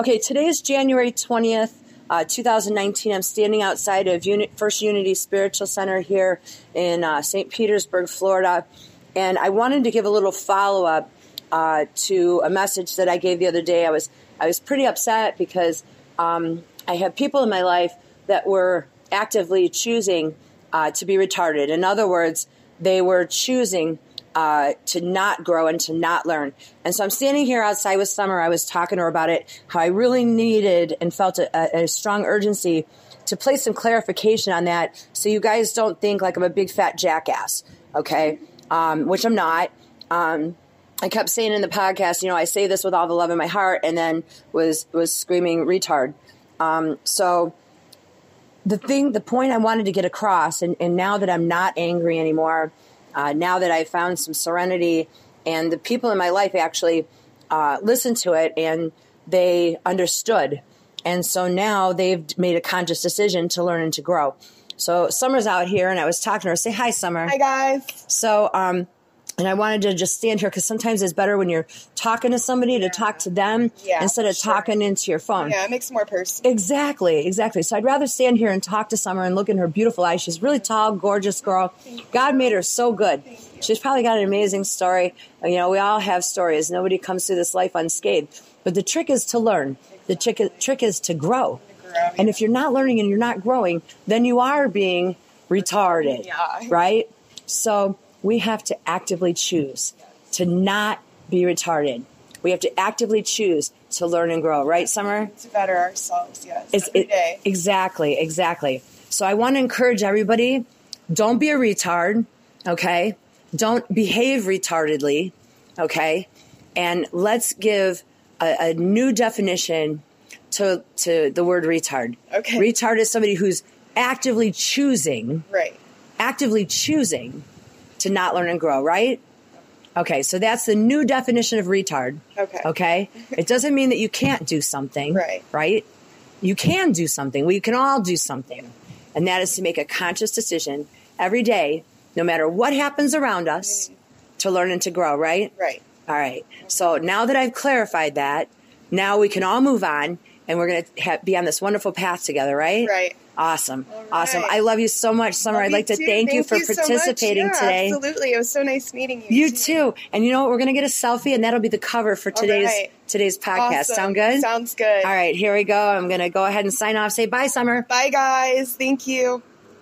Okay, today is January 20th, uh, 2019. I'm standing outside of Uni- First Unity Spiritual Center here in uh, St. Petersburg, Florida. And I wanted to give a little follow up uh, to a message that I gave the other day. I was, I was pretty upset because um, I have people in my life that were actively choosing uh, to be retarded. In other words, they were choosing uh, to not grow and to not learn. And so I'm standing here outside with Summer. I was talking to her about it, how I really needed and felt a, a strong urgency to place some clarification on that so you guys don't think like I'm a big fat jackass, okay? Um, which I'm not. Um, I kept saying in the podcast, you know, I say this with all the love in my heart, and then was was screaming retard. Um, so the thing, the point I wanted to get across, and, and now that I'm not angry anymore, uh, now that I found some serenity, and the people in my life actually uh, listened to it and they understood. And so now they've made a conscious decision to learn and to grow. So Summer's out here, and I was talking to her. Say hi, Summer. Hi, guys. So, um, and I wanted to just stand here because sometimes it's better when you're talking to somebody yeah. to talk to them yeah, instead of sure. talking into your phone. Yeah, it makes more personal. Exactly, exactly. So I'd rather stand here and talk to Summer and look in her beautiful eyes. She's really tall, gorgeous girl. God made her so good. She's probably got an amazing story. Uh, you know, we all have stories. Nobody comes through this life unscathed. But the trick is to learn. The trick, trick is to grow. And if you're not learning and you're not growing, then you are being retarded, yeah. right? So we have to actively choose to not be retarded. We have to actively choose to learn and grow, right, Summer? To better ourselves, yes. It's, every day. exactly, exactly. So I want to encourage everybody don't be a retard, okay? Don't behave retardedly, okay? And let's give a, a new definition to, to the word retard. Okay. Retard is somebody who's actively choosing. Right. Actively choosing to not learn and grow, right? Okay, so that's the new definition of retard. Okay. Okay? it doesn't mean that you can't do something. Right. Right? You can do something. We can all do something. And that is to make a conscious decision every day, no matter what happens around us, to learn and to grow, right? Right. All right. So now that I've clarified that, now we can all move on and we're going to ha- be on this wonderful path together, right? Right. Awesome. Right. Awesome. I love you so much, Summer. Love I'd like to thank, thank, you for you participating so yeah, today. Absolutely. It was so nice meeting you. You too. too. And you know what? We're going to get a selfie and that'll be the cover for today's right. today's podcast. Awesome. Sound good? Sounds good. All right, here we go. I'm going to go ahead and sign off. Say bye, Summer. Bye guys. Thank you.